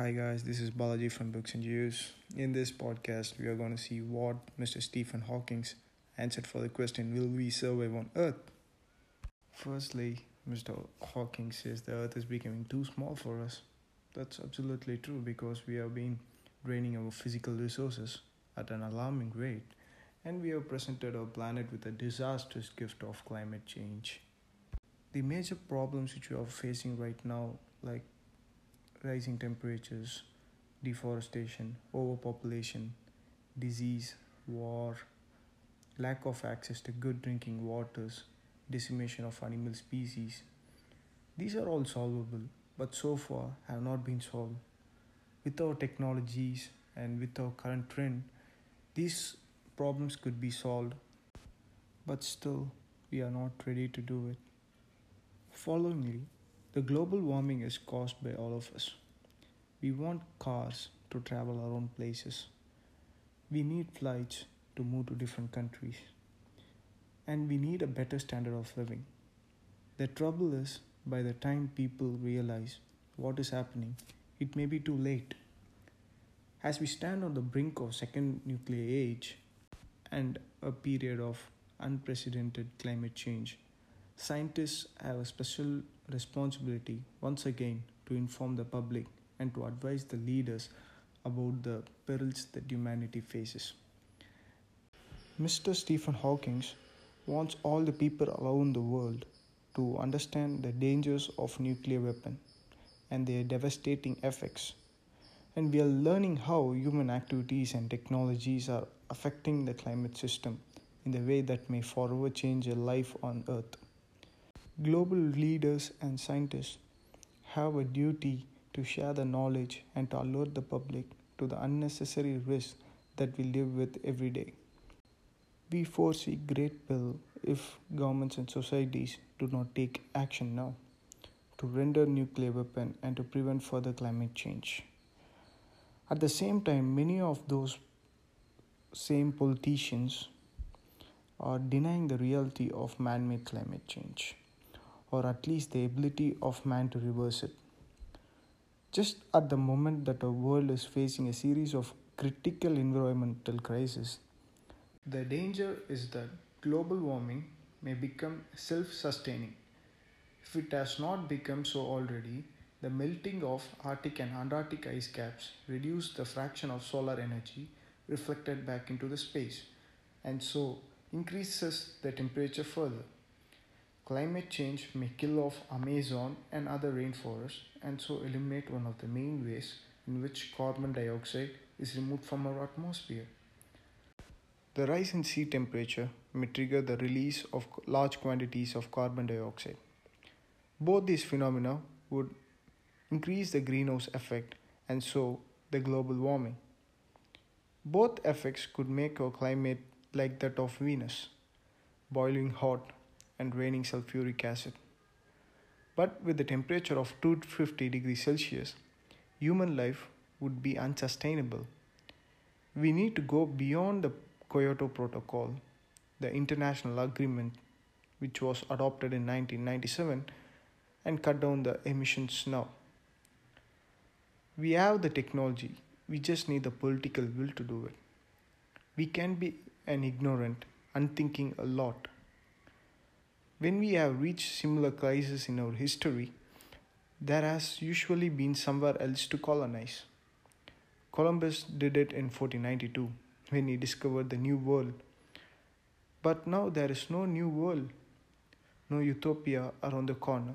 Hi guys, this is Balaji from Books and News. In this podcast, we are going to see what Mr. Stephen Hawking answered for the question Will we survive on Earth? Firstly, Mr. Hawking says the Earth is becoming too small for us. That's absolutely true because we have been draining our physical resources at an alarming rate, and we have presented our planet with a disastrous gift of climate change. The major problems which we are facing right now, like rising temperatures, deforestation, overpopulation, disease, war, lack of access to good drinking waters, decimation of animal species. These are all solvable, but so far have not been solved. With our technologies and with our current trend, these problems could be solved, but still we are not ready to do it. Followingly, the global warming is caused by all of us. We want cars to travel around places. We need flights to move to different countries. And we need a better standard of living. The trouble is, by the time people realize what is happening, it may be too late. As we stand on the brink of second nuclear age and a period of unprecedented climate change, scientists have a special responsibility once again to inform the public and to advise the leaders about the perils that humanity faces. Mr. Stephen Hawking wants all the people around the world to understand the dangers of nuclear weapon and their devastating effects. And we are learning how human activities and technologies are affecting the climate system in the way that may forever change a life on earth. Global leaders and scientists have a duty to share the knowledge and to alert the public to the unnecessary risks that we live with every day. We foresee great peril if governments and societies do not take action now to render nuclear weapon and to prevent further climate change. At the same time, many of those same politicians are denying the reality of man-made climate change or at least the ability of man to reverse it. Just at the moment that our world is facing a series of critical environmental crises, the danger is that global warming may become self sustaining. If it has not become so already, the melting of Arctic and Antarctic ice caps reduce the fraction of solar energy reflected back into the space and so increases the temperature further. Climate change may kill off Amazon and other rainforests and so eliminate one of the main ways in which carbon dioxide is removed from our atmosphere. The rise in sea temperature may trigger the release of large quantities of carbon dioxide. Both these phenomena would increase the greenhouse effect and so the global warming. Both effects could make our climate like that of Venus, boiling hot and raining sulfuric acid. But with the temperature of 250 degrees Celsius, human life would be unsustainable. We need to go beyond the Kyoto Protocol, the international agreement which was adopted in 1997, and cut down the emissions now. We have the technology, we just need the political will to do it. We can be an ignorant, unthinking a lot when we have reached similar crises in our history, there has usually been somewhere else to colonize. Columbus did it in 1492 when he discovered the New World. But now there is no new world, no utopia around the corner.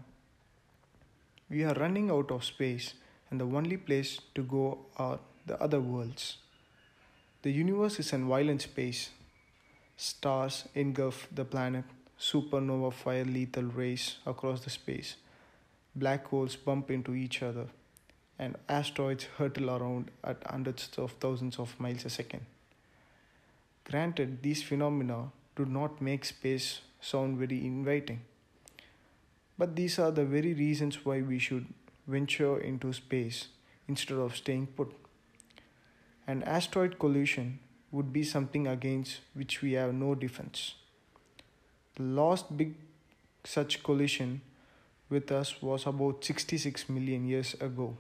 We are running out of space, and the only place to go are the other worlds. The universe is an violent space. Stars engulf the planet supernova fire lethal race across the space. Black holes bump into each other, and asteroids hurtle around at hundreds of thousands of miles a second. Granted, these phenomena do not make space sound very inviting. But these are the very reasons why we should venture into space instead of staying put. An asteroid collision would be something against which we have no defense. The last big such collision with us was about 66 million years ago,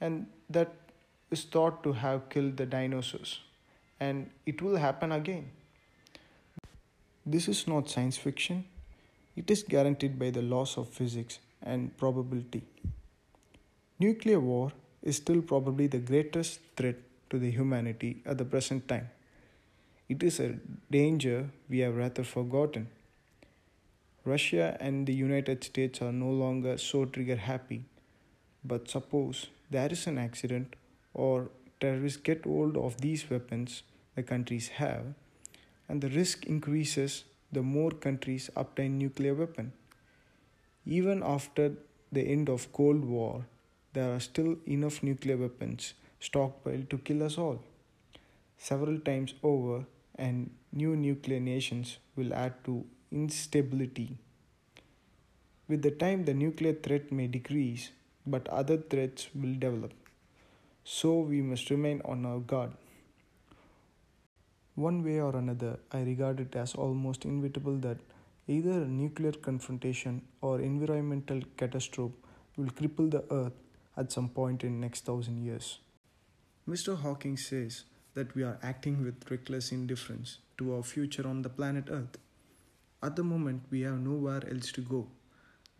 and that is thought to have killed the dinosaurs, and it will happen again. This is not science fiction, it is guaranteed by the laws of physics and probability. Nuclear war is still probably the greatest threat to the humanity at the present time. It is a danger we have rather forgotten. Russia and the United States are no longer so trigger happy. But suppose there is an accident or terrorists get hold of these weapons the countries have, and the risk increases the more countries obtain nuclear weapon. Even after the end of Cold War, there are still enough nuclear weapons stockpiled to kill us all. Several times over, and new nuclear nations will add to instability. With the time, the nuclear threat may decrease, but other threats will develop. So we must remain on our guard. One way or another, I regard it as almost inevitable that either a nuclear confrontation or environmental catastrophe will cripple the earth at some point in next thousand years. Mr. Hawking says that we are acting with reckless indifference to our future on the planet Earth. At the moment, we have nowhere else to go.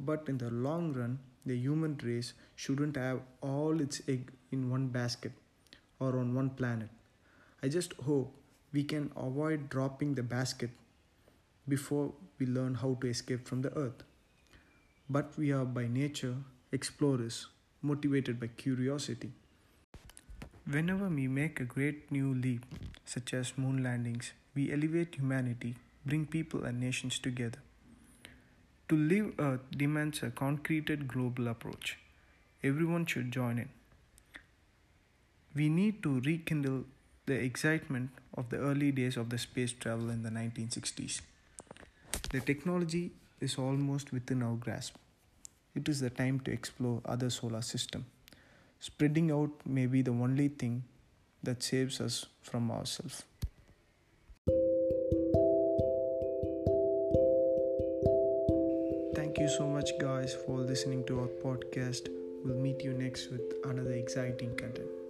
But in the long run, the human race shouldn't have all its egg in one basket or on one planet. I just hope we can avoid dropping the basket before we learn how to escape from the earth. But we are by nature explorers, motivated by curiosity. Whenever we make a great new leap, such as moon landings, we elevate humanity, bring people and nations together. To live Earth demands a concreted global approach. Everyone should join in. We need to rekindle the excitement of the early days of the space travel in the 1960s. The technology is almost within our grasp. It is the time to explore other solar system. Spreading out may be the only thing that saves us from ourselves. Thank you so much guys for listening to our podcast. We'll meet you next with another exciting content.